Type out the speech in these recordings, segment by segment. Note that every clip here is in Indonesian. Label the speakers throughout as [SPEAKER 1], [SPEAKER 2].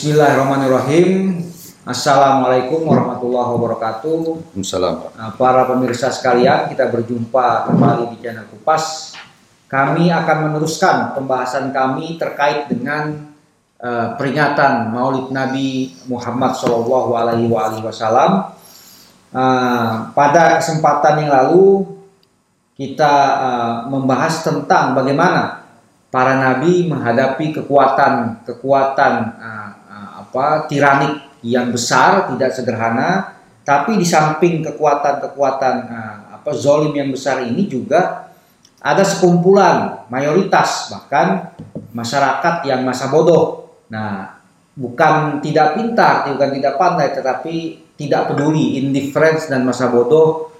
[SPEAKER 1] Bismillahirrahmanirrahim. Assalamualaikum warahmatullahi wabarakatuh.
[SPEAKER 2] Assalamualaikum.
[SPEAKER 1] Nah, para pemirsa sekalian, kita berjumpa kembali di channel Kupas. Kami akan meneruskan pembahasan kami terkait dengan uh, peringatan Maulid Nabi Muhammad Wasallam. Uh, pada kesempatan yang lalu kita uh, membahas tentang bagaimana para nabi menghadapi kekuatan kekuatan uh, apa tiranik yang besar tidak sederhana tapi di samping kekuatan-kekuatan uh, apa zolim yang besar ini juga ada sekumpulan mayoritas bahkan masyarakat yang masa bodoh nah bukan tidak pintar bukan tidak pandai tetapi tidak peduli indifference dan masa bodoh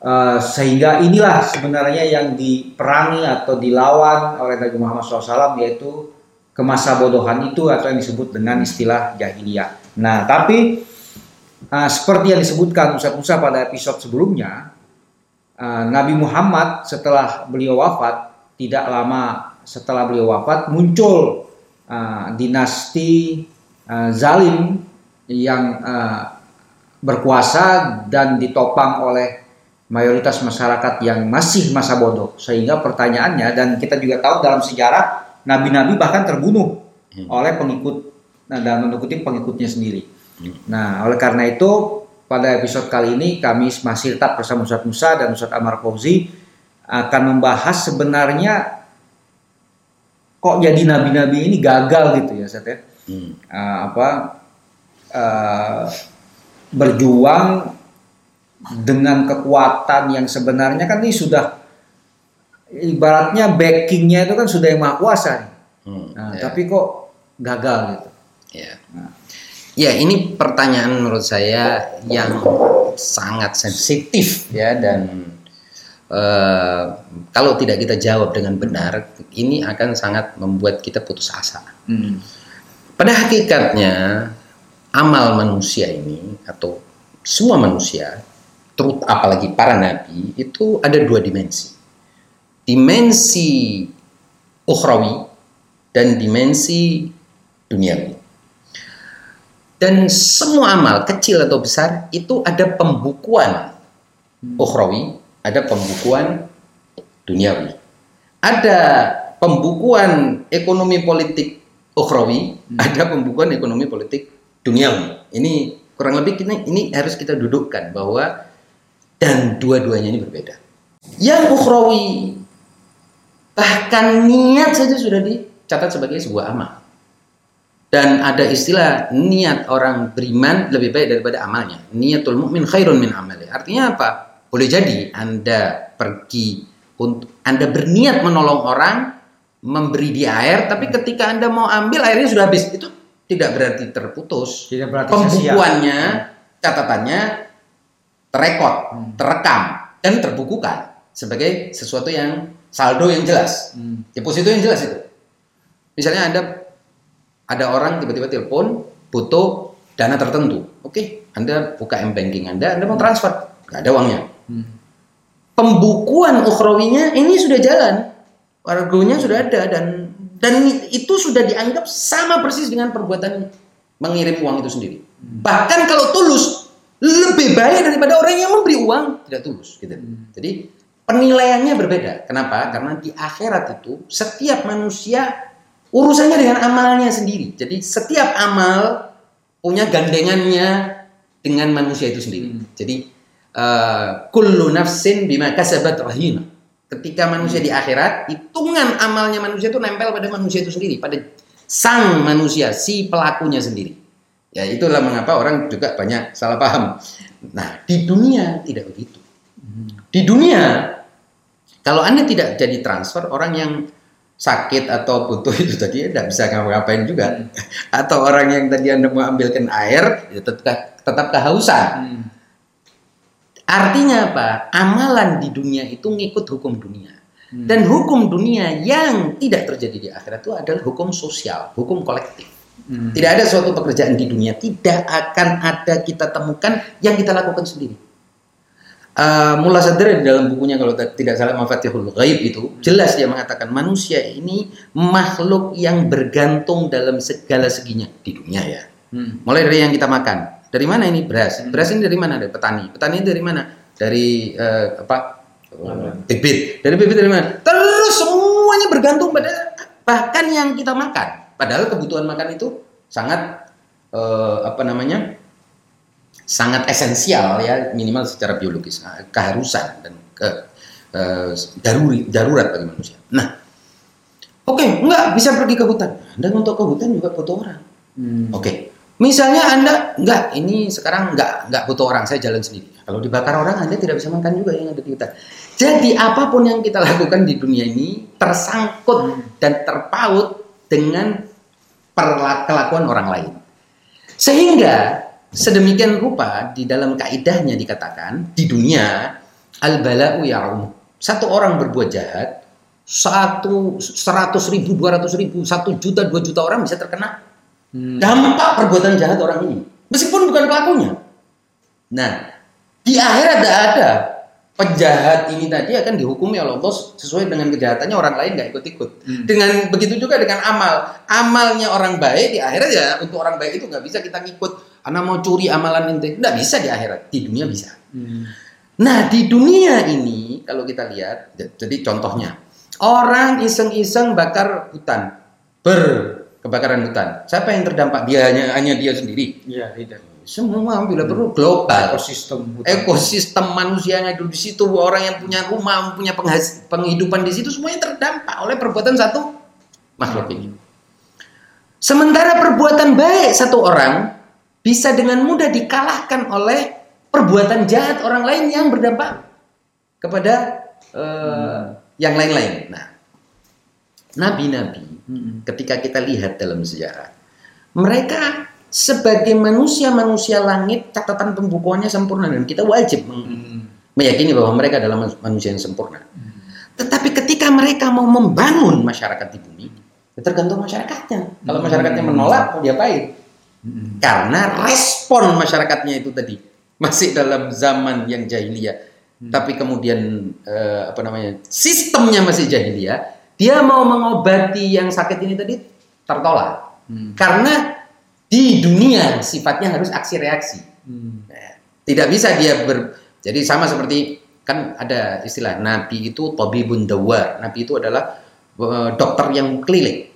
[SPEAKER 1] Uh, sehingga inilah sebenarnya yang diperangi atau dilawan oleh Nabi Muhammad SAW yaitu kemasa bodohan itu atau yang disebut dengan istilah jahiliyah. Nah, tapi uh, seperti yang disebutkan Ustaz Musa pada episode sebelumnya, uh, Nabi Muhammad setelah beliau wafat, tidak lama setelah beliau wafat muncul uh, dinasti uh, zalim yang uh, berkuasa dan ditopang oleh mayoritas masyarakat yang masih masa bodoh. Sehingga pertanyaannya dan kita juga tahu dalam sejarah nabi-nabi bahkan terbunuh hmm. oleh pengikut nah, dan mengikuti pengikutnya sendiri. Hmm. Nah, oleh karena itu pada episode kali ini kami masih tetap bersama Ustadz Musa dan Ustadz Amar Fauzi akan membahas sebenarnya kok jadi nabi-nabi ini gagal gitu ya Ustadz ya. Hmm. Uh, apa uh, berjuang dengan kekuatan yang sebenarnya kan ini sudah ibaratnya backingnya itu kan sudah yang maha kuasa Hmm, nah, ya. Tapi kok gagal gitu.
[SPEAKER 2] Ya. Nah. Ya ini pertanyaan menurut saya yang sangat sensitif ya dan uh, kalau tidak kita jawab dengan benar ini akan sangat membuat kita putus asa. Hmm. Pada hakikatnya amal manusia ini atau semua manusia, terut apalagi para nabi itu ada dua dimensi dimensi ukhrawi dan dimensi duniawi. Dan semua amal kecil atau besar itu ada pembukuan ukhrawi, ada pembukuan duniawi. Ada pembukuan ekonomi politik ukhrawi, hmm. ada pembukuan ekonomi politik duniawi. Ini kurang lebih ini, ini harus kita dudukkan bahwa dan dua-duanya ini berbeda. Yang ukhrawi Bahkan niat saja sudah dicatat sebagai sebuah amal. Dan ada istilah niat orang beriman lebih baik daripada amalnya. Niatul mukmin khairun min amali. Artinya apa? Boleh jadi Anda pergi untuk Anda berniat menolong orang, memberi dia air, tapi ketika Anda mau ambil airnya sudah habis. Itu tidak berarti terputus.
[SPEAKER 1] Tidak berarti
[SPEAKER 2] Pembukuannya, catatannya terekod, hmm. terekam dan terbukukan sebagai sesuatu yang saldo yang jelas, hmm. deposito yang jelas itu. Misalnya ada ada orang tiba-tiba telepon butuh dana tertentu, oke, okay, Anda buka m banking Anda, Anda mau transfer, nggak ada uangnya. Hmm. Pembukuan ukhrawinya ini sudah jalan, wargonya sudah ada dan dan itu sudah dianggap sama persis dengan perbuatan mengirim uang itu sendiri. Hmm. Bahkan kalau tulus lebih baik daripada orang yang memberi uang tidak tulus gitu. Hmm. Jadi penilaiannya berbeda. Kenapa? Karena di akhirat itu setiap manusia urusannya dengan amalnya sendiri. Jadi setiap amal punya gandengannya dengan manusia itu sendiri. Hmm. Jadi uh, kullu nafsin bima kasabat rahim. Ketika manusia di akhirat, hitungan amalnya manusia itu nempel pada manusia itu sendiri, pada sang manusia, si pelakunya sendiri. Ya itulah mengapa orang juga banyak salah paham. Nah di dunia tidak begitu. Hmm. Di dunia kalau Anda tidak jadi transfer, orang yang sakit atau butuh itu tadi tidak bisa ngapa-ngapain juga. Hmm. Atau orang yang tadi Anda mau ambilkan air, ya tetap, tetap kehausan. Hmm. Artinya apa? Amalan di dunia itu ngikut hukum dunia. Hmm. Dan hukum dunia yang tidak terjadi di akhirat itu adalah hukum sosial, hukum kolektif. Hmm. Tidak ada suatu pekerjaan di dunia tidak akan ada kita temukan yang kita lakukan sendiri. Uh, Mullah Sadr dalam bukunya kalau tidak salah Mafatihul Ghaib itu jelas dia mengatakan manusia ini makhluk yang bergantung dalam segala seginya di dunia ya. Hmm. Mulai dari yang kita makan. Dari mana ini beras? Hmm. Beras ini dari mana? Dari petani. Petani dari mana? Dari uh, apa? bibit. Dari bibit dari mana? Terus semuanya bergantung pada bahkan yang kita makan. Padahal kebutuhan makan itu sangat eh, apa namanya? Sangat esensial ya minimal secara biologis nah, keharusan dan ke eh, daruri, darurat bagi manusia. Nah, oke okay, enggak bisa pergi ke hutan. Dan untuk ke hutan juga butuh orang. Hmm. Oke, okay. misalnya anda enggak ini sekarang enggak enggak butuh orang saya jalan sendiri. Kalau dibakar orang anda tidak bisa makan juga yang ada di hutan. Jadi apa pun yang kita lakukan di dunia ini tersangkut dan terpaut dengan perlakuan orang lain. Sehingga sedemikian rupa di dalam kaidahnya dikatakan di dunia al bala'u ya'um. Satu orang berbuat jahat, satu seratus ribu, dua ratus ribu, satu juta, dua juta orang bisa terkena hmm. dampak perbuatan jahat orang ini, meskipun bukan pelakunya. Nah, di akhirat tidak ada penjahat ini tadi akan dihukumi oleh Allah sesuai dengan kejahatannya orang lain nggak ikut-ikut. Hmm. Dengan begitu juga dengan amal, amalnya orang baik di akhirat ya untuk orang baik itu nggak bisa kita ngikut. Anak mau curi amalan ente, nggak bisa di akhirat, di dunia bisa. Hmm. Nah di dunia ini kalau kita lihat, jadi contohnya orang iseng-iseng bakar hutan, ber kebakaran hutan. Siapa yang terdampak? Dia hanya hanya dia sendiri. Iya, tidak semua bila perlu global ekosistem hutan. ekosistem manusia yang ada di situ orang yang punya rumah punya penghidupan di situ semuanya terdampak oleh perbuatan satu makhluk ini sementara perbuatan baik satu orang bisa dengan mudah dikalahkan oleh perbuatan jahat orang lain yang berdampak kepada uh, hmm. yang lain-lain nah nabi-nabi hmm. ketika kita lihat dalam sejarah mereka sebagai manusia-manusia langit catatan pembukuannya sempurna dan kita wajib hmm. meyakini bahwa mereka adalah manusia yang sempurna. Hmm. Tetapi ketika mereka mau membangun masyarakat di bumi, ya tergantung masyarakatnya. Kalau masyarakatnya menolak, mau diapain? Hmm. Karena respon masyarakatnya itu tadi masih dalam zaman yang jahiliyah, hmm. tapi kemudian eh, apa namanya sistemnya masih jahiliyah, dia mau mengobati yang sakit ini tadi tertolak. Hmm. Karena di dunia sifatnya harus aksi reaksi. Hmm. Nah, tidak bisa dia ber jadi sama seperti kan ada istilah nabi itu tabibun dawar. Nabi itu adalah uh, dokter yang keliling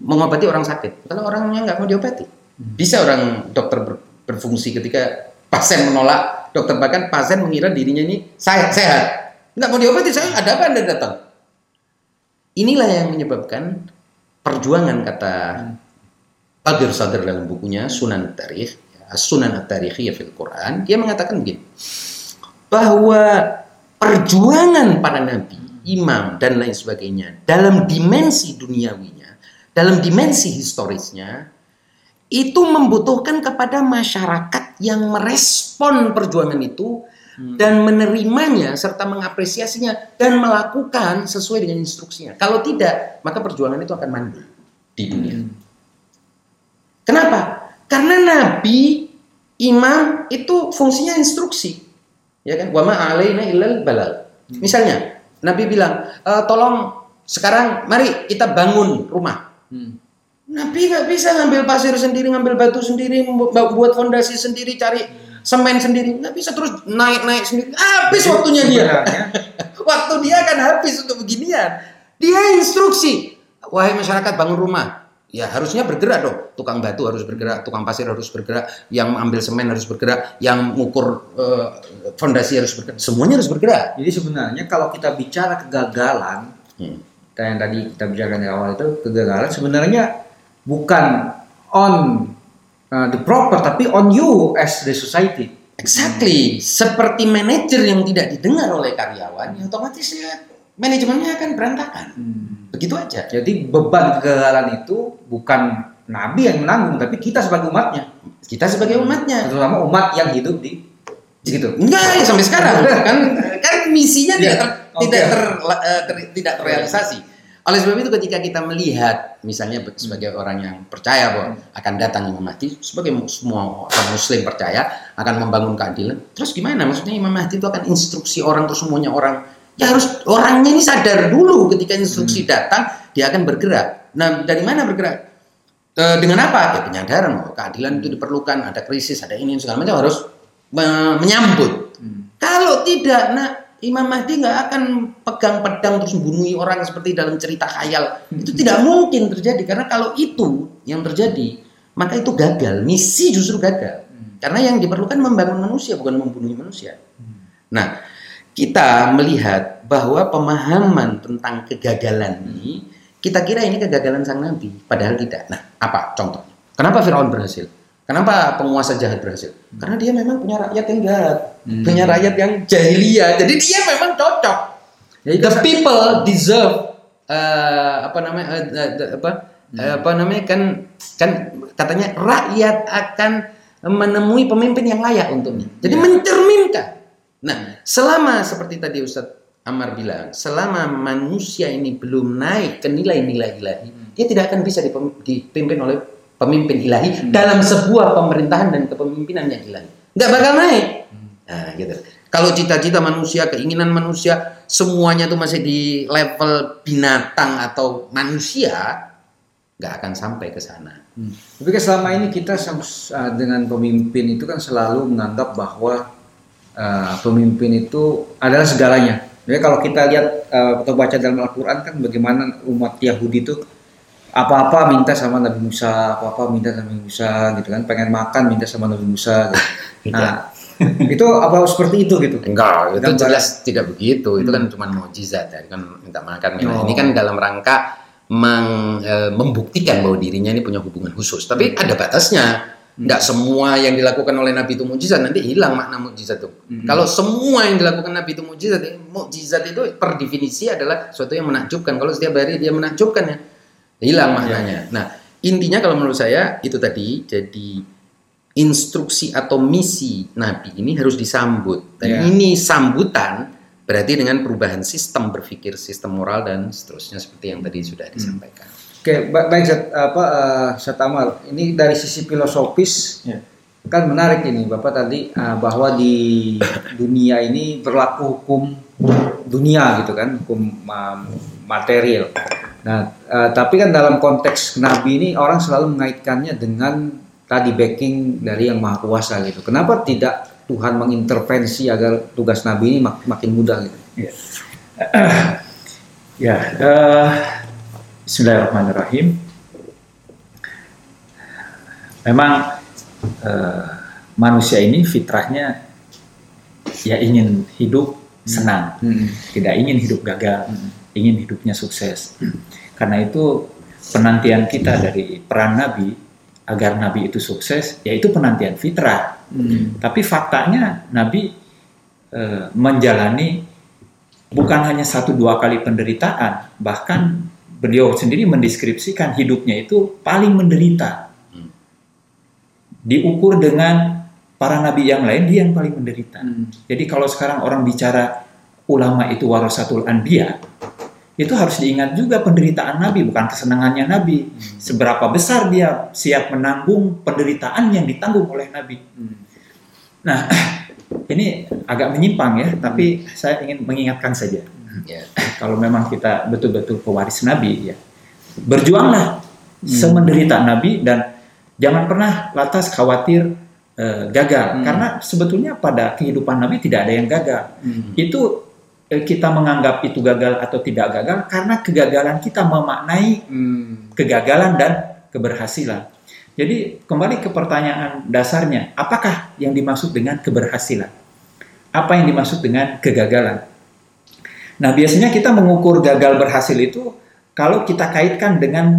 [SPEAKER 2] mengobati orang sakit. Kalau orangnya nggak mau diobati, hmm. Bisa orang dokter ber, berfungsi ketika pasien menolak dokter bahkan pasien mengira dirinya ini sehat sehat nggak mau diobati saya ada apa anda datang inilah yang menyebabkan perjuangan kata. Qadir Sadr dalam bukunya Sunan Tarikh, ya, Sunan At-Tarikhiyah fil Quran, dia mengatakan begini, bahwa perjuangan para nabi, imam dan lain sebagainya dalam dimensi duniawinya, dalam dimensi historisnya itu membutuhkan kepada masyarakat yang merespon perjuangan itu hmm. dan menerimanya serta mengapresiasinya dan melakukan sesuai dengan instruksinya. Kalau tidak, maka perjuangan itu akan mandi di dunia. Hmm. Kenapa? Karena nabi, imam itu fungsinya instruksi. Ya kan? Wa ma alaina illal balal. Hmm. Misalnya, nabi bilang, e, "Tolong sekarang mari kita bangun rumah." Hmm. Nabi nggak bisa ngambil pasir sendiri, ngambil batu sendiri, buat fondasi sendiri, cari semen sendiri, nggak bisa terus naik-naik sendiri. Habis waktunya dia. Waktu dia akan habis untuk beginian. Dia instruksi, wahai masyarakat bangun rumah ya harusnya bergerak dong. Tukang batu harus bergerak, tukang pasir harus bergerak, yang ambil semen harus bergerak, yang mengukur uh, fondasi harus bergerak, semuanya harus bergerak.
[SPEAKER 1] Jadi sebenarnya kalau kita bicara kegagalan, hmm. yang tadi kita bicarakan di awal itu kegagalan sebenarnya bukan on uh, the proper tapi on you as the society.
[SPEAKER 2] Exactly, hmm. seperti manajer yang tidak didengar oleh karyawan, ya otomatis ya manajemennya akan berantakan. Hmm. Begitu aja.
[SPEAKER 1] Jadi beban kegagalan itu bukan nabi yang menanggung, tapi kita sebagai umatnya.
[SPEAKER 2] Kita sebagai umatnya.
[SPEAKER 1] Terutama umat yang hidup di
[SPEAKER 2] gitu. Enggak ya sampai sekarang kan kan misinya tidak ter, tidak ter, uh, ter, tidak terrealisasi. Oleh sebab itu ketika kita melihat misalnya sebagai orang yang percaya bahwa akan datang Imam Mahdi sebagai semua orang muslim percaya akan membangun keadilan. Terus gimana? Maksudnya Imam Mahdi itu akan instruksi orang terus semuanya orang ya harus orangnya ini sadar dulu ketika instruksi hmm. datang dia akan bergerak. Nah, dari mana bergerak? E, dengan apa? Ya penyadaran bahwa keadilan itu diperlukan, ada krisis, ada ini segala macam harus me menyambut. Hmm. Kalau tidak, nah Imam Mahdi nggak akan pegang pedang terus membunuh orang seperti dalam cerita khayal. Itu tidak mungkin terjadi karena kalau itu yang terjadi, maka itu gagal. Misi justru gagal. Karena yang diperlukan membangun manusia bukan membunuh manusia. Nah, kita melihat bahwa pemahaman tentang kegagalan ini kita kira ini kegagalan sang nabi, padahal tidak. Nah, apa contoh? Kenapa Firaun berhasil? Kenapa penguasa jahat berhasil? Karena dia memang punya rakyat yang jahat, hmm. punya rakyat yang jahiliyah. Jadi dia memang cocok. Jadi The people deserve uh, apa namanya uh, uh, apa hmm. uh, apa namanya kan kan katanya rakyat akan menemui pemimpin yang layak untuknya. Jadi ya. mencerminkan. Nah, selama seperti tadi Ustadz Amar bilang, selama manusia ini belum naik ke nilai-nilai ilahi, hmm. dia tidak akan bisa dipimpin oleh pemimpin ilahi hmm. dalam sebuah pemerintahan dan kepemimpinan yang ilahi. Nggak bakal naik. Hmm. Nah, gitu. Kalau cita-cita manusia, keinginan manusia, semuanya itu masih di level binatang atau manusia, nggak akan sampai ke sana.
[SPEAKER 1] Hmm. Tapi kan selama ini kita uh, dengan pemimpin itu kan selalu menganggap bahwa uh, pemimpin itu adalah segalanya. Jadi kalau kita lihat uh, atau baca dalam Al-Quran kan bagaimana umat Yahudi itu apa-apa minta sama Nabi Musa, apa-apa minta sama Nabi Musa gitu kan, pengen makan minta sama Nabi Musa. Gitu. Iya. Nah, itu apa seperti itu gitu?
[SPEAKER 2] Enggak, itu Dan jelas tidak begitu. Itu kan hmm. cuma mukjizat ya, kan minta makan. Oh. Ini kan dalam rangka meng, e, membuktikan bahwa dirinya ini punya hubungan khusus. Tapi hmm. ada batasnya. Tidak hmm. semua yang dilakukan oleh Nabi itu mukjizat nanti hilang makna mukjizat itu. Hmm. Kalau semua yang dilakukan Nabi itu mukjizat, mukjizat itu per definisi adalah sesuatu yang menakjubkan. Kalau setiap hari dia menakjubkan ya, hilang maknanya. Nah, intinya kalau menurut saya itu tadi jadi instruksi atau misi Nabi ini harus disambut. Dan yeah. ini sambutan berarti dengan perubahan sistem berpikir, sistem moral dan seterusnya seperti yang tadi sudah hmm. disampaikan.
[SPEAKER 1] Hmm. Oke, okay, baik apa uh, Satamal. Ini dari sisi filosofis yeah. kan menarik ini Bapak tadi uh, bahwa di dunia ini berlaku hukum dunia gitu kan, hukum uh, material. Nah, uh, tapi kan dalam konteks Nabi ini orang selalu mengaitkannya dengan tadi backing dari yang Maha Kuasa gitu. Kenapa tidak Tuhan mengintervensi agar tugas Nabi ini mak makin mudah gitu?
[SPEAKER 3] Ya, uh, ya uh, Bismillahirrahmanirrahim. Memang uh, manusia ini fitrahnya ya ingin hidup senang, hmm. tidak ingin hidup gagal. Hmm ingin hidupnya sukses. Karena itu penantian kita dari peran Nabi agar Nabi itu sukses, yaitu penantian fitrah. Hmm. Tapi faktanya Nabi e, menjalani bukan hanya satu dua kali penderitaan, bahkan beliau sendiri mendeskripsikan hidupnya itu paling menderita. Hmm. Diukur dengan para nabi yang lain, dia yang paling menderita. Hmm. Jadi kalau sekarang orang bicara ulama itu warasatul anbiya, itu harus diingat juga penderitaan Nabi, bukan kesenangannya Nabi. Hmm. Seberapa besar dia siap menanggung penderitaan yang ditanggung oleh Nabi. Hmm. Nah, ini agak menyimpang ya, tapi hmm. saya ingin mengingatkan saja. Yeah. Kalau memang kita betul-betul pewaris Nabi, ya berjuanglah hmm. semenderita Nabi dan jangan pernah lantas khawatir uh, gagal, hmm. karena sebetulnya pada kehidupan Nabi tidak ada yang gagal. Hmm. Itu Eh, kita menganggap itu gagal atau tidak gagal karena kegagalan kita memaknai hmm. kegagalan dan keberhasilan. Jadi kembali ke pertanyaan dasarnya, apakah yang dimaksud dengan keberhasilan? Apa yang dimaksud dengan kegagalan? Nah, biasanya kita mengukur gagal berhasil itu kalau kita kaitkan dengan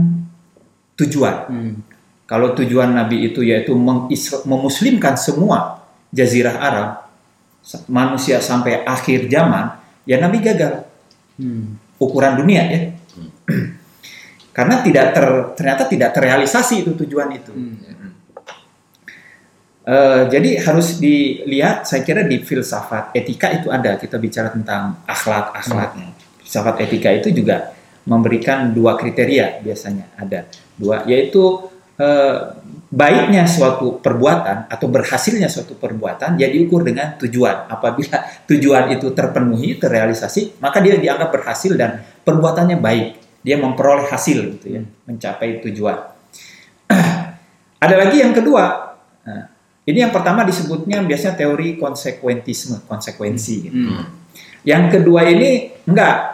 [SPEAKER 3] tujuan. Hmm. Kalau tujuan Nabi itu yaitu memuslimkan semua jazirah Arab, manusia sampai akhir zaman, ya Nabi gagal. Hmm. Ukuran dunia ya. Hmm. Karena tidak ter, ternyata tidak terrealisasi itu tujuan itu. Hmm. Uh, jadi harus dilihat, saya kira di filsafat etika itu ada. Kita bicara tentang akhlak, akhlaknya. Filsafat etika itu juga memberikan dua kriteria biasanya ada dua, yaitu uh, baiknya suatu perbuatan atau berhasilnya suatu perbuatan jadi diukur dengan tujuan. Apabila tujuan itu terpenuhi, terrealisasi, maka dia dianggap berhasil dan perbuatannya baik. Dia memperoleh hasil gitu ya, mencapai tujuan. Ada lagi yang kedua. Nah, ini yang pertama disebutnya biasanya teori konsekuentisme, konsekuensi. Gitu. Hmm. Yang kedua ini enggak.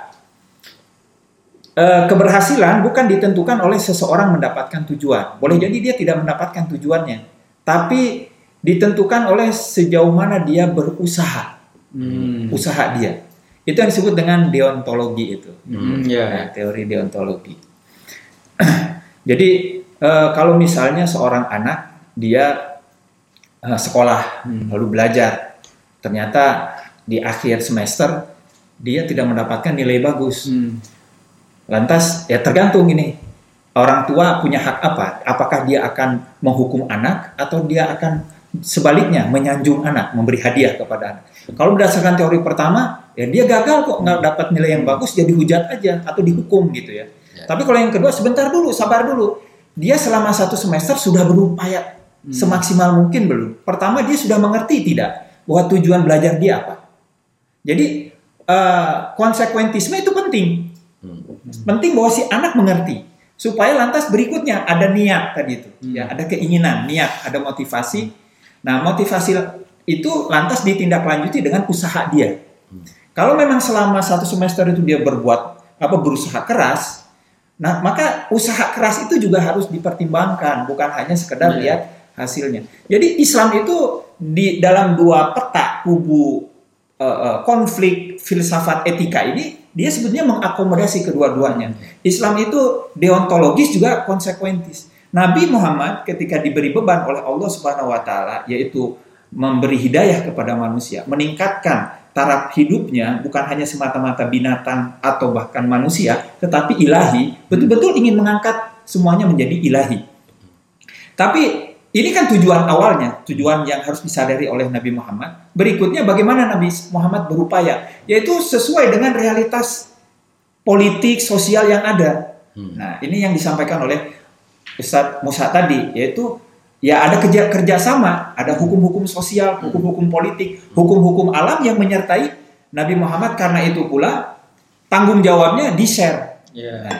[SPEAKER 3] E, keberhasilan bukan ditentukan oleh seseorang mendapatkan tujuan. Boleh jadi dia tidak mendapatkan tujuannya, tapi ditentukan oleh sejauh mana dia berusaha, hmm. usaha dia. Itu yang disebut dengan deontologi itu, hmm, yeah. nah, teori deontologi. jadi e, kalau misalnya seorang anak dia uh, sekolah hmm. lalu belajar ternyata di akhir semester dia tidak mendapatkan nilai bagus hmm. Lantas ya tergantung ini orang tua punya hak apa apakah dia akan menghukum anak atau dia akan sebaliknya menyanjung anak memberi hadiah kepada anak kalau berdasarkan teori pertama ya dia gagal kok nggak dapat nilai yang bagus jadi hujat aja atau dihukum gitu ya, ya. tapi kalau yang kedua sebentar dulu sabar dulu dia selama satu semester sudah berupaya hmm. semaksimal mungkin belum. Pertama dia sudah mengerti tidak bahwa tujuan belajar dia apa. Jadi uh, konsekuentisme itu penting. Hmm. Penting bahwa si anak mengerti supaya lantas berikutnya ada niat tadi itu, hmm. ya ada keinginan, niat, ada motivasi. Nah motivasi itu lantas ditindaklanjuti dengan usaha dia. Hmm. Kalau memang selama satu semester itu dia berbuat apa berusaha keras, nah maka usaha keras itu juga harus dipertimbangkan, bukan hanya sekedar yeah. lihat hasilnya. Jadi Islam itu di dalam dua peta kubu uh, konflik filsafat etika ini dia sebetulnya mengakomodasi kedua-duanya. Islam itu deontologis juga konsekuentis. Nabi Muhammad ketika diberi beban oleh Allah Subhanahu wa taala yaitu memberi hidayah kepada manusia, meningkatkan taraf hidupnya bukan hanya semata-mata binatang atau bahkan manusia, tetapi ilahi, betul-betul ingin mengangkat semuanya menjadi ilahi. Tapi ini kan tujuan awalnya, tujuan yang harus disadari oleh Nabi Muhammad. Berikutnya bagaimana Nabi Muhammad berupaya, yaitu sesuai dengan realitas politik sosial yang ada. Hmm. Nah, ini yang disampaikan oleh Ustadz Musa tadi, yaitu ya ada kerja kerjasama, ada hukum-hukum sosial, hmm. hukum-hukum politik, hukum-hukum alam yang menyertai Nabi Muhammad. Karena itu pula tanggung jawabnya di share. Yeah. Nah,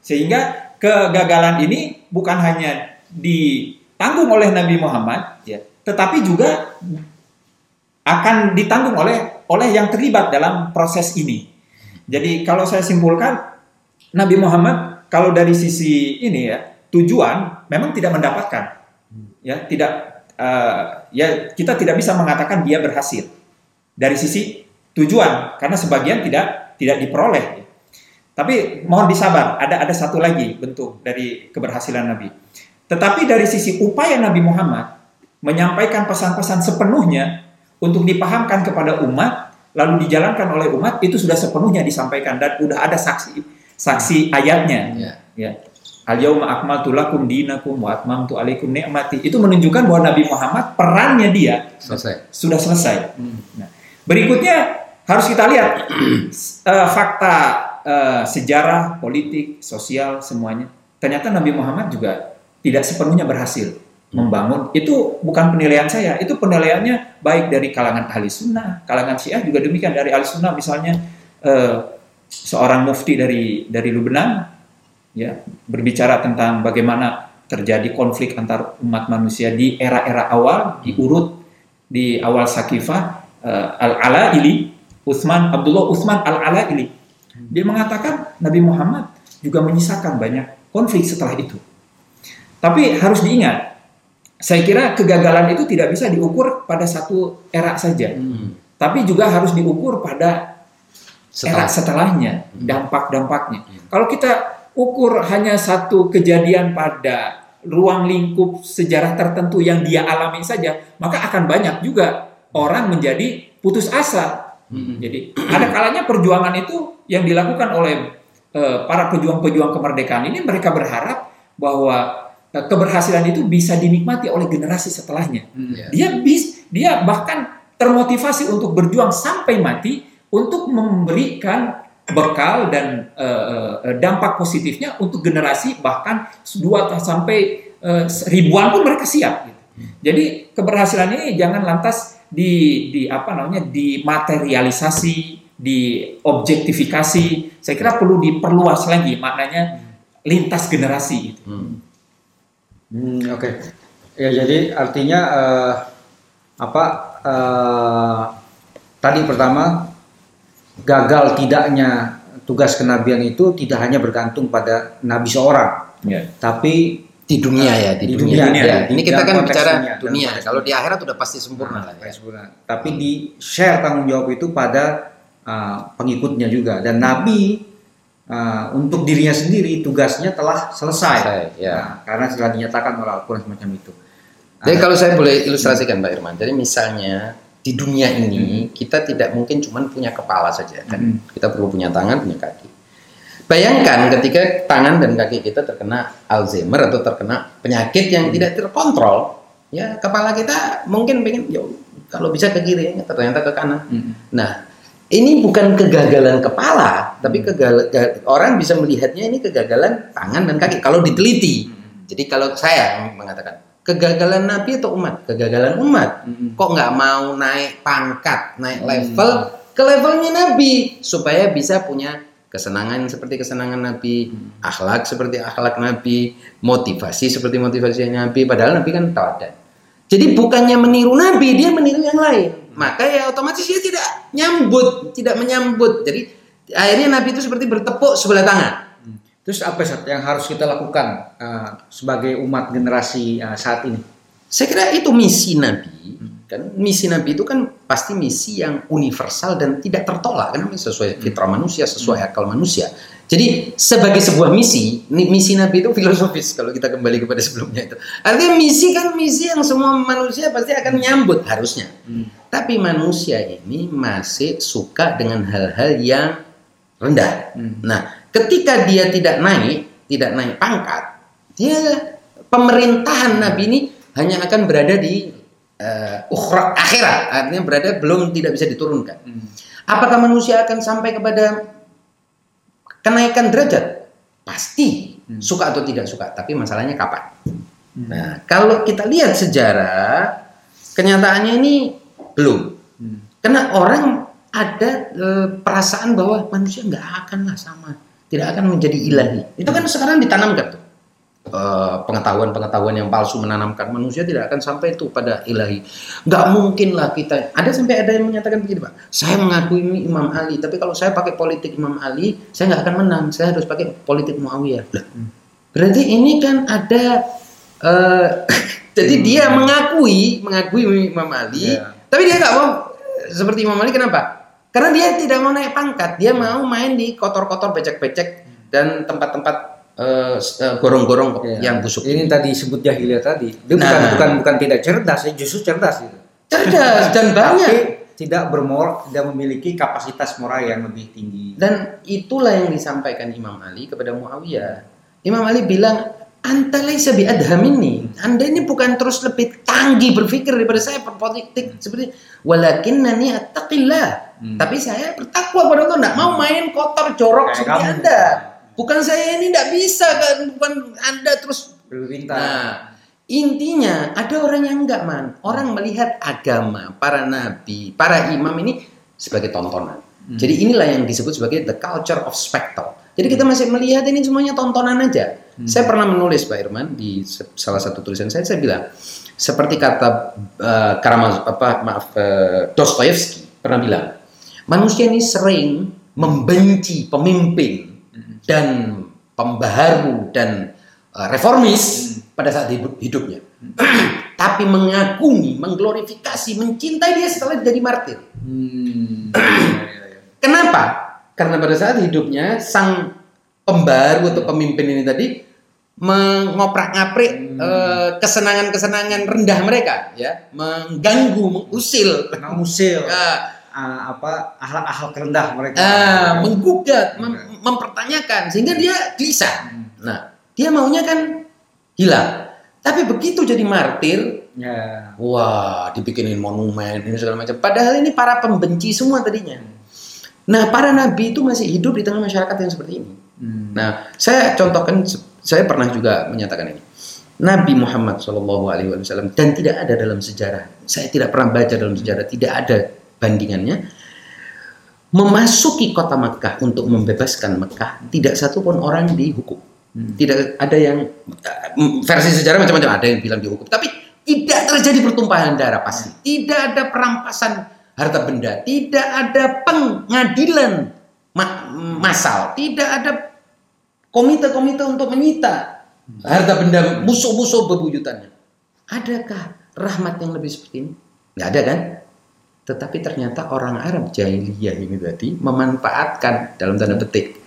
[SPEAKER 3] sehingga kegagalan ini bukan hanya di ditanggung oleh Nabi Muhammad, ya, tetapi juga akan ditanggung oleh oleh yang terlibat dalam proses ini. Jadi kalau saya simpulkan Nabi Muhammad kalau dari sisi ini ya tujuan memang tidak mendapatkan, ya tidak uh, ya kita tidak bisa mengatakan dia berhasil dari sisi tujuan karena sebagian tidak tidak diperoleh. Tapi mohon disabar, ada ada satu lagi bentuk dari keberhasilan Nabi. Tetapi dari sisi upaya Nabi Muhammad menyampaikan pesan-pesan sepenuhnya untuk dipahamkan kepada umat, lalu dijalankan oleh umat, itu sudah sepenuhnya disampaikan dan sudah ada saksi saksi ayatnya. Ya. ya. Al-yauma akmaltu lakum dinakum wa atmamtu alaikum ni'mati. Itu menunjukkan bahwa Nabi Muhammad perannya dia selesai. sudah selesai. Hmm. Nah, berikutnya harus kita lihat uh, fakta uh, sejarah, politik, sosial semuanya. Ternyata Nabi Muhammad juga tidak sepenuhnya berhasil membangun. Itu bukan penilaian saya itu penilaiannya baik dari kalangan ahli sunnah kalangan syiah juga demikian. Dari ahli sunnah misalnya eh, seorang mufti dari dari Lubnan ya berbicara tentang bagaimana terjadi konflik antar umat manusia di era-era awal diurut di awal Sakifah eh, al Alaili Utsman Abdullah Utsman al Alaili dia mengatakan Nabi Muhammad juga menyisakan banyak konflik setelah itu tapi harus diingat, saya kira kegagalan itu tidak bisa diukur pada satu era saja, hmm. tapi juga harus diukur pada Setelah. era setelahnya, hmm. dampak-dampaknya. Hmm. Kalau kita ukur hanya satu kejadian pada ruang lingkup sejarah tertentu yang dia alami saja, maka akan banyak juga orang menjadi putus asa. Hmm. Jadi ada kalanya perjuangan itu yang dilakukan oleh uh, para pejuang-pejuang kemerdekaan ini mereka berharap bahwa eh, keberhasilan itu bisa dinikmati oleh generasi setelahnya.
[SPEAKER 1] Hmm.
[SPEAKER 2] Ya.
[SPEAKER 3] Dia bis, dia bahkan termotivasi untuk berjuang sampai mati untuk memberikan bekal dan eh, dampak positifnya untuk generasi bahkan dua sampai eh, ribuan pun mereka siap. gitu. Jadi keberhasilan ini jangan lantas di, di apa namanya dimaterialisasi, diobjektifikasi. Saya kira perlu diperluas lagi maknanya lintas generasi. Gitu.
[SPEAKER 2] Hmm.
[SPEAKER 1] Hmm, Oke, ya jadi artinya eh, apa? eh, tadi pertama gagal tidaknya tugas kenabian itu tidak hanya bergantung pada nabi seorang,
[SPEAKER 3] Ya.
[SPEAKER 1] tapi
[SPEAKER 2] Di dunia ya, di,
[SPEAKER 1] Di
[SPEAKER 2] dunia.
[SPEAKER 1] dunia,
[SPEAKER 2] Ya, Ini kita kan bicara
[SPEAKER 1] dunia,
[SPEAKER 2] dunia. Kalau di akhirat udah pasti sempurna lah ya.
[SPEAKER 1] sempurna. Tapi di share tanggung jawab itu pada uh, pengikutnya juga dan Nabi uh, untuk dirinya sendiri tugasnya telah selesai.
[SPEAKER 2] Selesai, ya.
[SPEAKER 1] Nah, karena sudah dinyatakan oleh Al-Quran semacam itu.
[SPEAKER 2] Jadi
[SPEAKER 1] Nah,
[SPEAKER 2] kalau saya boleh ilustrasikan Pak Irman, jadi misalnya di dunia ini kita tidak mungkin cuma punya kepala saja kan,
[SPEAKER 1] Hmm.
[SPEAKER 2] kita perlu punya tangan, punya kaki. Bayangkan ketika tangan dan kaki kita terkena Alzheimer atau terkena penyakit yang tidak terkontrol, ya kepala kita mungkin pengen, ya kalau bisa ke kiri, ternyata ke kanan.
[SPEAKER 1] Hmm.
[SPEAKER 2] Nah, ini bukan kegagalan kepala, tapi kegal- ga- orang bisa melihatnya ini kegagalan tangan dan kaki kalau diteliti. Jadi kalau saya mengatakan kegagalan Nabi atau umat, kegagalan umat.
[SPEAKER 1] Hmm.
[SPEAKER 2] Kok nggak mau naik pangkat, naik level ke levelnya Nabi supaya bisa punya kesenangan seperti kesenangan Nabi, akhlak seperti akhlak Nabi, motivasi seperti motivasi Nabi. Padahal Nabi kan teladan. Jadi bukannya meniru Nabi, dia meniru yang lain. Maka ya otomatis dia tidak nyambut, tidak menyambut. Jadi akhirnya Nabi itu seperti bertepuk sebelah tangan.
[SPEAKER 1] Terus apa yang harus kita lakukan uh, sebagai umat generasi uh, saat ini?
[SPEAKER 2] Saya kira itu misi Nabi. Kan misi Nabi itu kan pasti misi yang universal dan tidak tertolak kan sesuai fitrah manusia, sesuai akal manusia. Jadi sebagai sebuah misi, misi Nabi itu filosofis kalau kita kembali kepada sebelumnya itu. Artinya misi kan misi yang semua manusia pasti akan menyambut harusnya. Tapi manusia ini masih suka dengan hal-hal yang rendah. Nah, ketika dia tidak naik, tidak naik pangkat, dia pemerintahan Nabi ini hanya akan berada di ukhra akhirat, artinya berada belum tidak bisa diturunkan. Apakah manusia akan sampai kepada kenaikan derajat? Pasti suka atau tidak suka, tapi masalahnya kapan. Nah, kalau kita lihat sejarah, kenyataannya ini belum. Karena orang ada eh, perasaan bahwa manusia nggak akanlah sama, tidak akan menjadi ilahi. Itu kan sekarang ditanamkan tuh. Eh, pengetahuan-pengetahuan yang palsu menanamkan manusia tidak akan sampai itu pada ilahi. Nggak mungkin lah kita. Ada sampai ada yang menyatakan begini pak. Saya mengakui Imam Ali, tapi kalau saya pakai politik Imam Ali, saya nggak akan menang. Saya harus pakai politik Muawiyah. Berarti ini kan ada. eh, jadi dia mengakui mengakui Imam Ali,
[SPEAKER 1] Ya.
[SPEAKER 2] tapi dia nggak mau seperti Imam Ali. Kenapa? Karena dia tidak mau naik pangkat. Dia mau main di kotor-kotor becek-becek dan tempat-tempat eh, eh, gorong-gorong
[SPEAKER 1] Ya.
[SPEAKER 2] yang busuk.
[SPEAKER 1] Ini tadi sebut jahiliyah tadi. Dia
[SPEAKER 2] Nah.
[SPEAKER 1] bukan bukan bukan tidak cerdas, justru cerdas gitu.
[SPEAKER 2] cerdas dan banyak.
[SPEAKER 1] Tapi tidak bermoral, tidak memiliki kapasitas moral yang lebih tinggi.
[SPEAKER 2] Dan itulah yang disampaikan Imam Ali kepada Muawiyah. Imam Ali bilang, "Anta laisa bi adhamini." Anda ini bukan terus lebih tanggi berpikir daripada saya berpolitik seperti walakinnani attaqillah.
[SPEAKER 1] Hmm.
[SPEAKER 2] Tapi saya bertakwa pada Allah, enggak mau main kotor jorok
[SPEAKER 1] Kayak
[SPEAKER 2] seperti
[SPEAKER 1] kamu.
[SPEAKER 2] Anda. Bukan saya ini enggak bisa kan, bukan Anda terus
[SPEAKER 1] Lebih pintar.
[SPEAKER 2] Nah, intinya ada orang yang enggak man. Orang melihat agama, para nabi, para imam ini sebagai tontonan. Jadi inilah yang disebut sebagai the culture of spectacle. Jadi kita masih melihat ini semuanya tontonan aja. Saya pernah menulis Pak Irman di salah satu tulisan saya, saya bilang seperti kata uh, Karamaz apa maaf uh, Dostoevsky pernah bilang manusia ini sering membenci pemimpin dan pembaharu dan uh, reformis pada saat hidup- hidupnya. Tapi mengagumi, mengglorifikasi, mencintai dia setelah jadi martir.
[SPEAKER 1] Hmm.
[SPEAKER 2] Kenapa? Karena pada saat hidupnya sang pembaru atau pemimpin ini tadi mengoprak-ngaprik eh, kesenangan-kesenangan rendah mereka, ya, mengganggu, mengusil,
[SPEAKER 1] Mengusil
[SPEAKER 2] ah,
[SPEAKER 1] ah, apa akhlak-akhlak rendah mereka.
[SPEAKER 2] ah, menggugat, mem- mempertanyakan, sehingga dia gelisah. Nah, dia maunya kan hilang. Tapi begitu jadi martir,
[SPEAKER 1] Ya.
[SPEAKER 2] wah dibikinin monumen ini segala macam. Padahal ini para pembenci semua tadinya. Nah, para nabi itu masih hidup di tengah masyarakat yang seperti ini.
[SPEAKER 1] Hmm.
[SPEAKER 2] Nah, saya contohkan, saya pernah juga menyatakan ini. Nabi Muhammad Shallallahu Alaihi Wasallam dan tidak ada dalam sejarah. Saya tidak pernah baca dalam sejarah, tidak ada bandingannya. Memasuki kota Mekah untuk membebaskan Mekah, tidak satu pun orang dihukum.
[SPEAKER 1] Hmm.
[SPEAKER 2] Tidak ada yang eh, versi sejarah macam-macam ada yang bilang dihukum, tapi tidak terjadi pertumpahan darah pasti. Tidak ada perampasan harta benda, tidak ada pengadilan ma- massal, tidak ada komite-komite untuk menyita harta benda musuh-musuh bebuyutannya. Adakah rahmat yang lebih seperti ini? Nggak ada kan? Tetapi ternyata orang Arab jahiliyah ini tadi memanfaatkan dalam tanda petik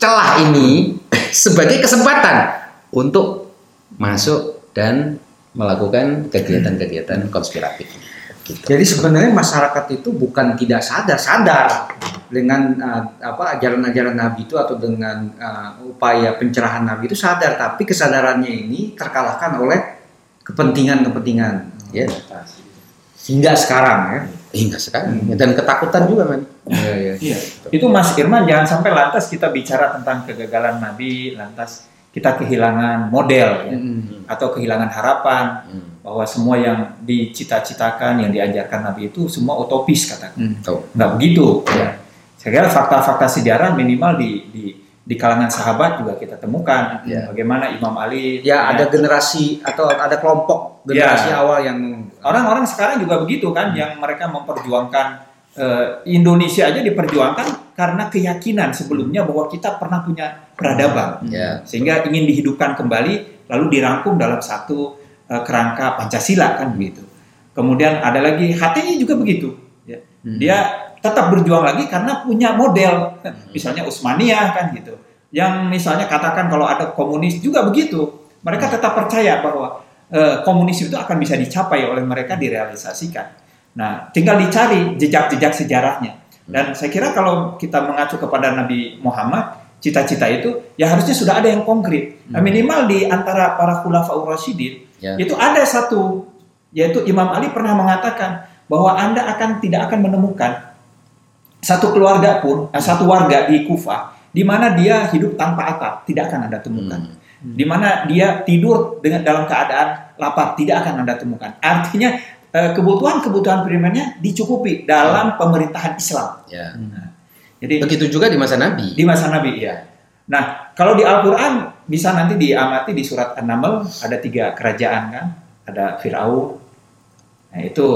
[SPEAKER 2] celah ini sebagai kesempatan untuk masuk dan melakukan kegiatan-kegiatan konspiratif. Gitu.
[SPEAKER 1] Jadi sebenarnya masyarakat itu bukan tidak sadar, sadar dengan uh, apa ajaran-ajaran Nabi itu atau dengan uh, upaya pencerahan Nabi itu sadar, tapi kesadarannya ini terkalahkan oleh kepentingan-kepentingan
[SPEAKER 2] Ya,
[SPEAKER 1] hingga sekarang ya.
[SPEAKER 2] hingga sekarang dan ketakutan juga man.
[SPEAKER 1] Iya, iya.
[SPEAKER 3] Iya. Itu Mas Irman jangan sampai lantas kita bicara tentang kegagalan Nabi, lantas kita kehilangan model ya,
[SPEAKER 1] Mm-mm.
[SPEAKER 3] atau kehilangan harapan
[SPEAKER 2] Hmm.
[SPEAKER 3] bahwa semua yang dicita-citakan, yang diajarkan Nabi itu semua utopis katakan.
[SPEAKER 1] Mm.
[SPEAKER 2] Tahu.
[SPEAKER 3] Nggak begitu. Ya. Saya kira fakta-fakta sejarah minimal di, di di kalangan sahabat juga kita temukan
[SPEAKER 2] Ya.
[SPEAKER 3] bagaimana Imam Ali
[SPEAKER 1] Ya ada generasi atau ada kelompok generasi
[SPEAKER 3] Ya.
[SPEAKER 1] awal yang
[SPEAKER 3] orang-orang sekarang juga begitu kan yang mereka memperjuangkan eh, Indonesia aja diperjuangkan karena keyakinan sebelumnya bahwa kita pernah punya peradaban
[SPEAKER 2] Ya.
[SPEAKER 3] sehingga ingin dihidupkan kembali lalu dirangkum dalam satu eh, kerangka Pancasila kan begitu. Kemudian ada lagi hatinya juga begitu. ya.
[SPEAKER 1] Hmm.
[SPEAKER 3] Dia tetap berjuang lagi karena punya model, misalnya Usmaniyah kan gitu. Yang misalnya katakan kalau ada komunis juga begitu. Mereka tetap percaya bahwa eh, komunis itu akan bisa dicapai oleh mereka direalisasikan. Nah, tinggal dicari jejak-jejak sejarahnya. Dan saya kira kalau kita mengacu kepada Nabi Muhammad, cita-cita itu ya harusnya sudah ada yang konkret. Nah, minimal di antara para khulafaur rasyidin
[SPEAKER 2] Ya.
[SPEAKER 3] itu ada satu yaitu Imam Ali pernah mengatakan bahwa Anda akan tidak akan menemukan satu keluarga pun, eh, satu warga di Kufah di mana dia hidup tanpa atap, tidak akan Anda temukan.
[SPEAKER 2] Hmm.
[SPEAKER 3] Di mana dia tidur dengan dalam keadaan lapar, tidak akan Anda temukan. Artinya eh, kebutuhan-kebutuhan primernya dicukupi dalam pemerintahan Islam.
[SPEAKER 2] Ya.
[SPEAKER 3] Jadi
[SPEAKER 2] Begitu juga di masa Nabi.
[SPEAKER 3] di masa Nabi ya. Nah, kalau di Al-Qur'an bisa nanti diamati di surat An-Naml ada tiga kerajaan kan, ada Firaun. Nah, itu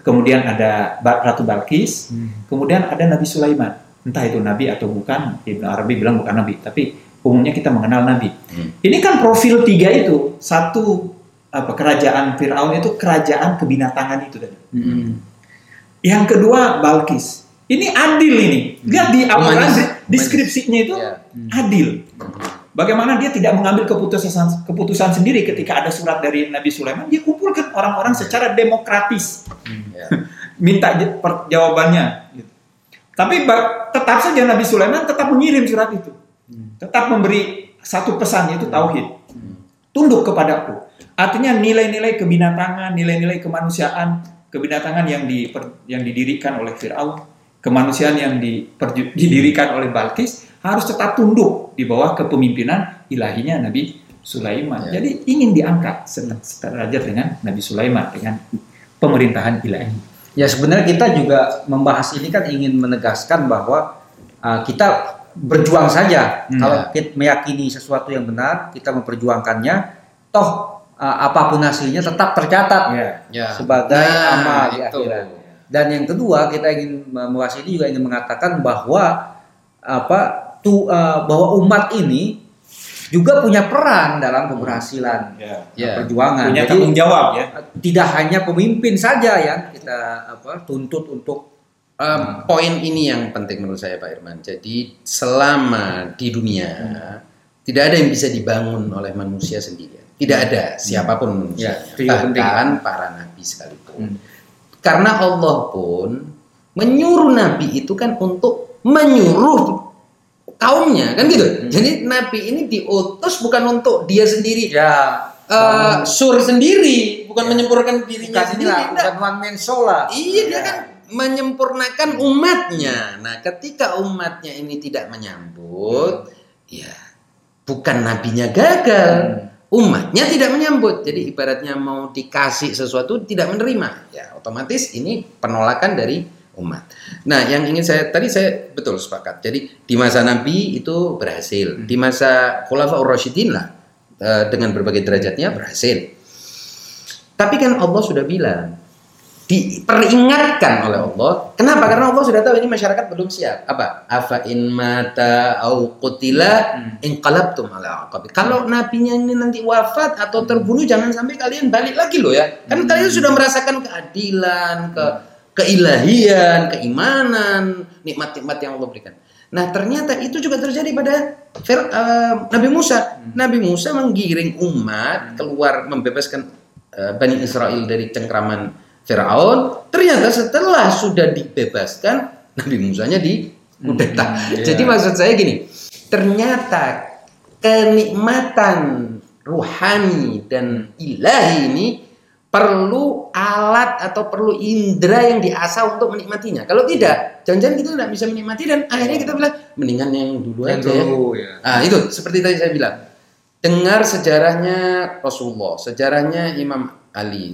[SPEAKER 3] kemudian ada Ratu Balkis, kemudian ada Nabi Sulaiman. Entah itu nabi atau bukan, Ibnu Arabi bilang bukan nabi, tapi umumnya kita mengenal nabi.
[SPEAKER 2] Hmm.
[SPEAKER 3] Ini kan profil tiga itu, satu apa kerajaan Firaun itu kerajaan kebinatangan itu tadi.
[SPEAKER 1] Mm-mm.
[SPEAKER 3] Yang kedua Balkis. Ini adil ini. Lihat di di- deskripsinya itu
[SPEAKER 2] Ya.
[SPEAKER 3] adil. Bagaimana dia tidak mengambil keputusan keputusan sendiri ketika ada surat dari Nabi Sulaiman, dia kumpulkan orang-orang secara demokratis,
[SPEAKER 2] Ya.
[SPEAKER 3] minta j- per- jawabannya. gitu. Tapi tetap saja Nabi Sulaiman tetap mengirim surat itu, tetap memberi satu pesan yaitu tauhid, tunduk kepadaku. Artinya nilai-nilai kebinatangan, nilai-nilai kemanusiaan, kebinatangan yang di yang didirikan oleh Firaun, kemanusiaan yang didirikan oleh Balkis harus tetap tunduk di bawah kepemimpinan ilahinya Nabi Sulaiman.
[SPEAKER 2] Ya.
[SPEAKER 3] Jadi ingin diangkat set- sederajat dengan Nabi Sulaiman dengan pemerintahan ilahi.
[SPEAKER 1] Ya sebenarnya kita juga membahas ini kan ingin menegaskan bahwa uh, kita berjuang saja.
[SPEAKER 3] Hmm.
[SPEAKER 1] Kalau kita meyakini sesuatu yang benar, kita memperjuangkannya, toh uh, apa pun hasilnya tetap tercatat
[SPEAKER 3] Ya.
[SPEAKER 2] Ya.
[SPEAKER 1] sebagai
[SPEAKER 2] Nah,
[SPEAKER 1] amal di akhirat. Dan yang kedua kita ingin membahas ini juga ingin mengatakan bahwa apa tu, uh, bahwa umat ini juga punya peran dalam keberhasilan
[SPEAKER 3] Ya.
[SPEAKER 2] Ya.
[SPEAKER 1] perjuangan.
[SPEAKER 3] Punya
[SPEAKER 1] Jadi
[SPEAKER 3] tanggung jawab ya.
[SPEAKER 1] tidak hanya pemimpin saja yang kita apa tuntut untuk
[SPEAKER 2] Um, poin ini yang penting menurut saya Pak Irman. Jadi selama di dunia tidak ada yang bisa dibangun oleh manusia sendirian. Tidak ada siapa pun manusia.
[SPEAKER 1] Ya, penting.
[SPEAKER 2] Bahkan para nabi sekalipun.
[SPEAKER 1] Hmm.
[SPEAKER 2] Karena Allah pun menyuruh nabi itu kan untuk menyuruh kaumnya kan gitu. Jadi nabi ini diutus bukan untuk dia sendiri.
[SPEAKER 1] Ya.
[SPEAKER 2] eh, sur sendiri, bukan menyempurnakan dirinya
[SPEAKER 1] Bukan
[SPEAKER 2] sendiri.
[SPEAKER 1] bukan one man show lah.
[SPEAKER 2] Iya dia kan menyempurnakan umatnya. Nah, ketika umatnya ini tidak menyambut, ya bukan nabinya gagal, umatnya tidak menyambut. Jadi ibaratnya mau dikasih sesuatu tidak menerima, ya otomatis ini penolakan dari umat. Nah, yang ingin saya tadi saya betul sepakat. Jadi di masa Nabi itu berhasil, di masa Khulafaur Rasyidin lah eh, dengan berbagai derajatnya berhasil. Tapi kan Allah sudah bilang diperingatkan oleh Allah. Kenapa? Karena Allah sudah tahu ini masyarakat belum siap. Apa? Afa in mata au qutila inqalabtum ala aqabi. Kalau nabinya ini nanti wafat atau terbunuh jangan sampai kalian balik lagi loh ya. Kan kalian sudah merasakan keadilan, ke keilahian, keimanan, nikmat-nikmat yang Allah berikan. Nah, ternyata itu juga terjadi pada eh, Nabi Musa. Nabi Musa menggiring umat keluar membebaskan eh, Bani Israel dari cengkraman Firaun. Ternyata setelah sudah dibebaskan, Nabi Musanya dikudeta.
[SPEAKER 3] iya.
[SPEAKER 2] Jadi maksud saya gini, ternyata kenikmatan ruhani dan ilahi ini perlu alat atau perlu indera yang diasah untuk menikmatinya. Kalau tidak, jangan-jangan kita tidak bisa menikmati dan akhirnya kita bilang mendingan yang dulu
[SPEAKER 1] Yang
[SPEAKER 2] aja ya.
[SPEAKER 1] dulu ya.
[SPEAKER 2] Nah, itu seperti tadi saya bilang. Dengar sejarahnya Rasulullah, sejarahnya Imam Ali.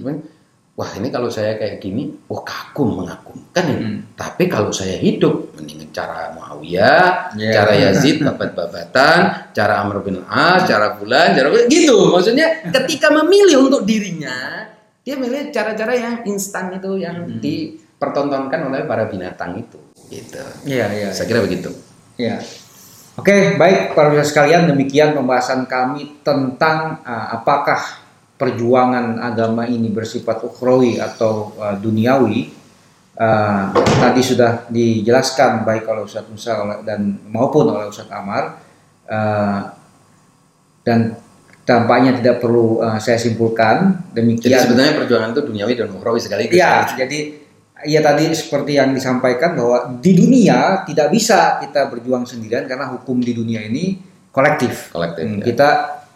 [SPEAKER 2] Wah, ini kalau saya kayak gini, wah kagum mengagumkan ini.
[SPEAKER 1] Hmm.
[SPEAKER 2] Tapi kalau saya hidup, mendingan cara Muawiyah,
[SPEAKER 1] Ya.
[SPEAKER 2] cara Yazid, babat-babatan, cara Amr bin As, cara Fulan, cara gitu. Maksudnya ketika memilih untuk dirinya, dia milih cara-cara yang instan itu yang
[SPEAKER 1] Hmm.
[SPEAKER 2] dipertontonkan oleh para binatang itu. Gitu.
[SPEAKER 1] Iya, iya.
[SPEAKER 2] Saya kira begitu.
[SPEAKER 1] Ya. Oke, baik para sekalian, demikian pembahasan kami tentang uh, apakah perjuangan agama ini bersifat ukhrawi atau uh, duniawi. Uh, tadi sudah dijelaskan baik oleh Ustadz Musa dan maupun oleh Ustadz Amar. Uh, dan tampaknya tidak perlu uh, saya simpulkan.
[SPEAKER 2] Jadi
[SPEAKER 1] Demikian.
[SPEAKER 2] sebenarnya perjuangan itu duniawi dan ukhrawi sekaligus.
[SPEAKER 1] Iya, jadi ya tadi seperti yang disampaikan bahwa di dunia tidak bisa kita berjuang sendirian karena hukum di dunia ini kolektif.
[SPEAKER 2] kolektif.
[SPEAKER 1] Hmm,
[SPEAKER 2] ya.
[SPEAKER 1] Kita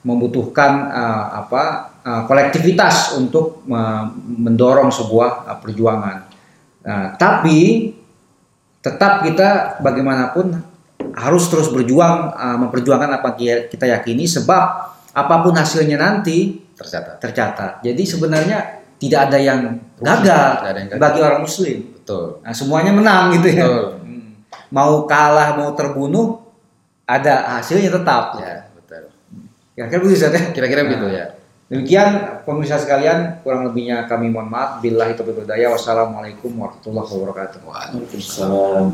[SPEAKER 1] membutuhkan uh, apa uh, kolektivitas untuk uh, mendorong sebuah uh, perjuangan. Nah, tapi tetap kita bagaimanapun harus terus berjuang uh, memperjuangkan apa yang kita yakini sebab apa pun hasilnya nanti
[SPEAKER 2] tercatat.
[SPEAKER 1] tercatat. Jadi sebenarnya tidak ada yang gagal,
[SPEAKER 2] Tidak ada yang gagal.
[SPEAKER 1] bagi orang muslim.
[SPEAKER 2] Betul.
[SPEAKER 1] Nah, semuanya menang gitu ya.
[SPEAKER 2] Betul.
[SPEAKER 1] Hmm. Mau kalah, mau terbunuh, ada hasilnya tetap.
[SPEAKER 2] Ya, betul.
[SPEAKER 1] Kira-kira begitu ya.
[SPEAKER 2] Kira-kira begitu ya.
[SPEAKER 1] Demikian pemirsa sekalian, kurang lebihnya kami mohon maaf. Taufiq wal hidayah. Wassalamualaikum warahmatullahi wabarakatuh.
[SPEAKER 3] Waalaikumsalam.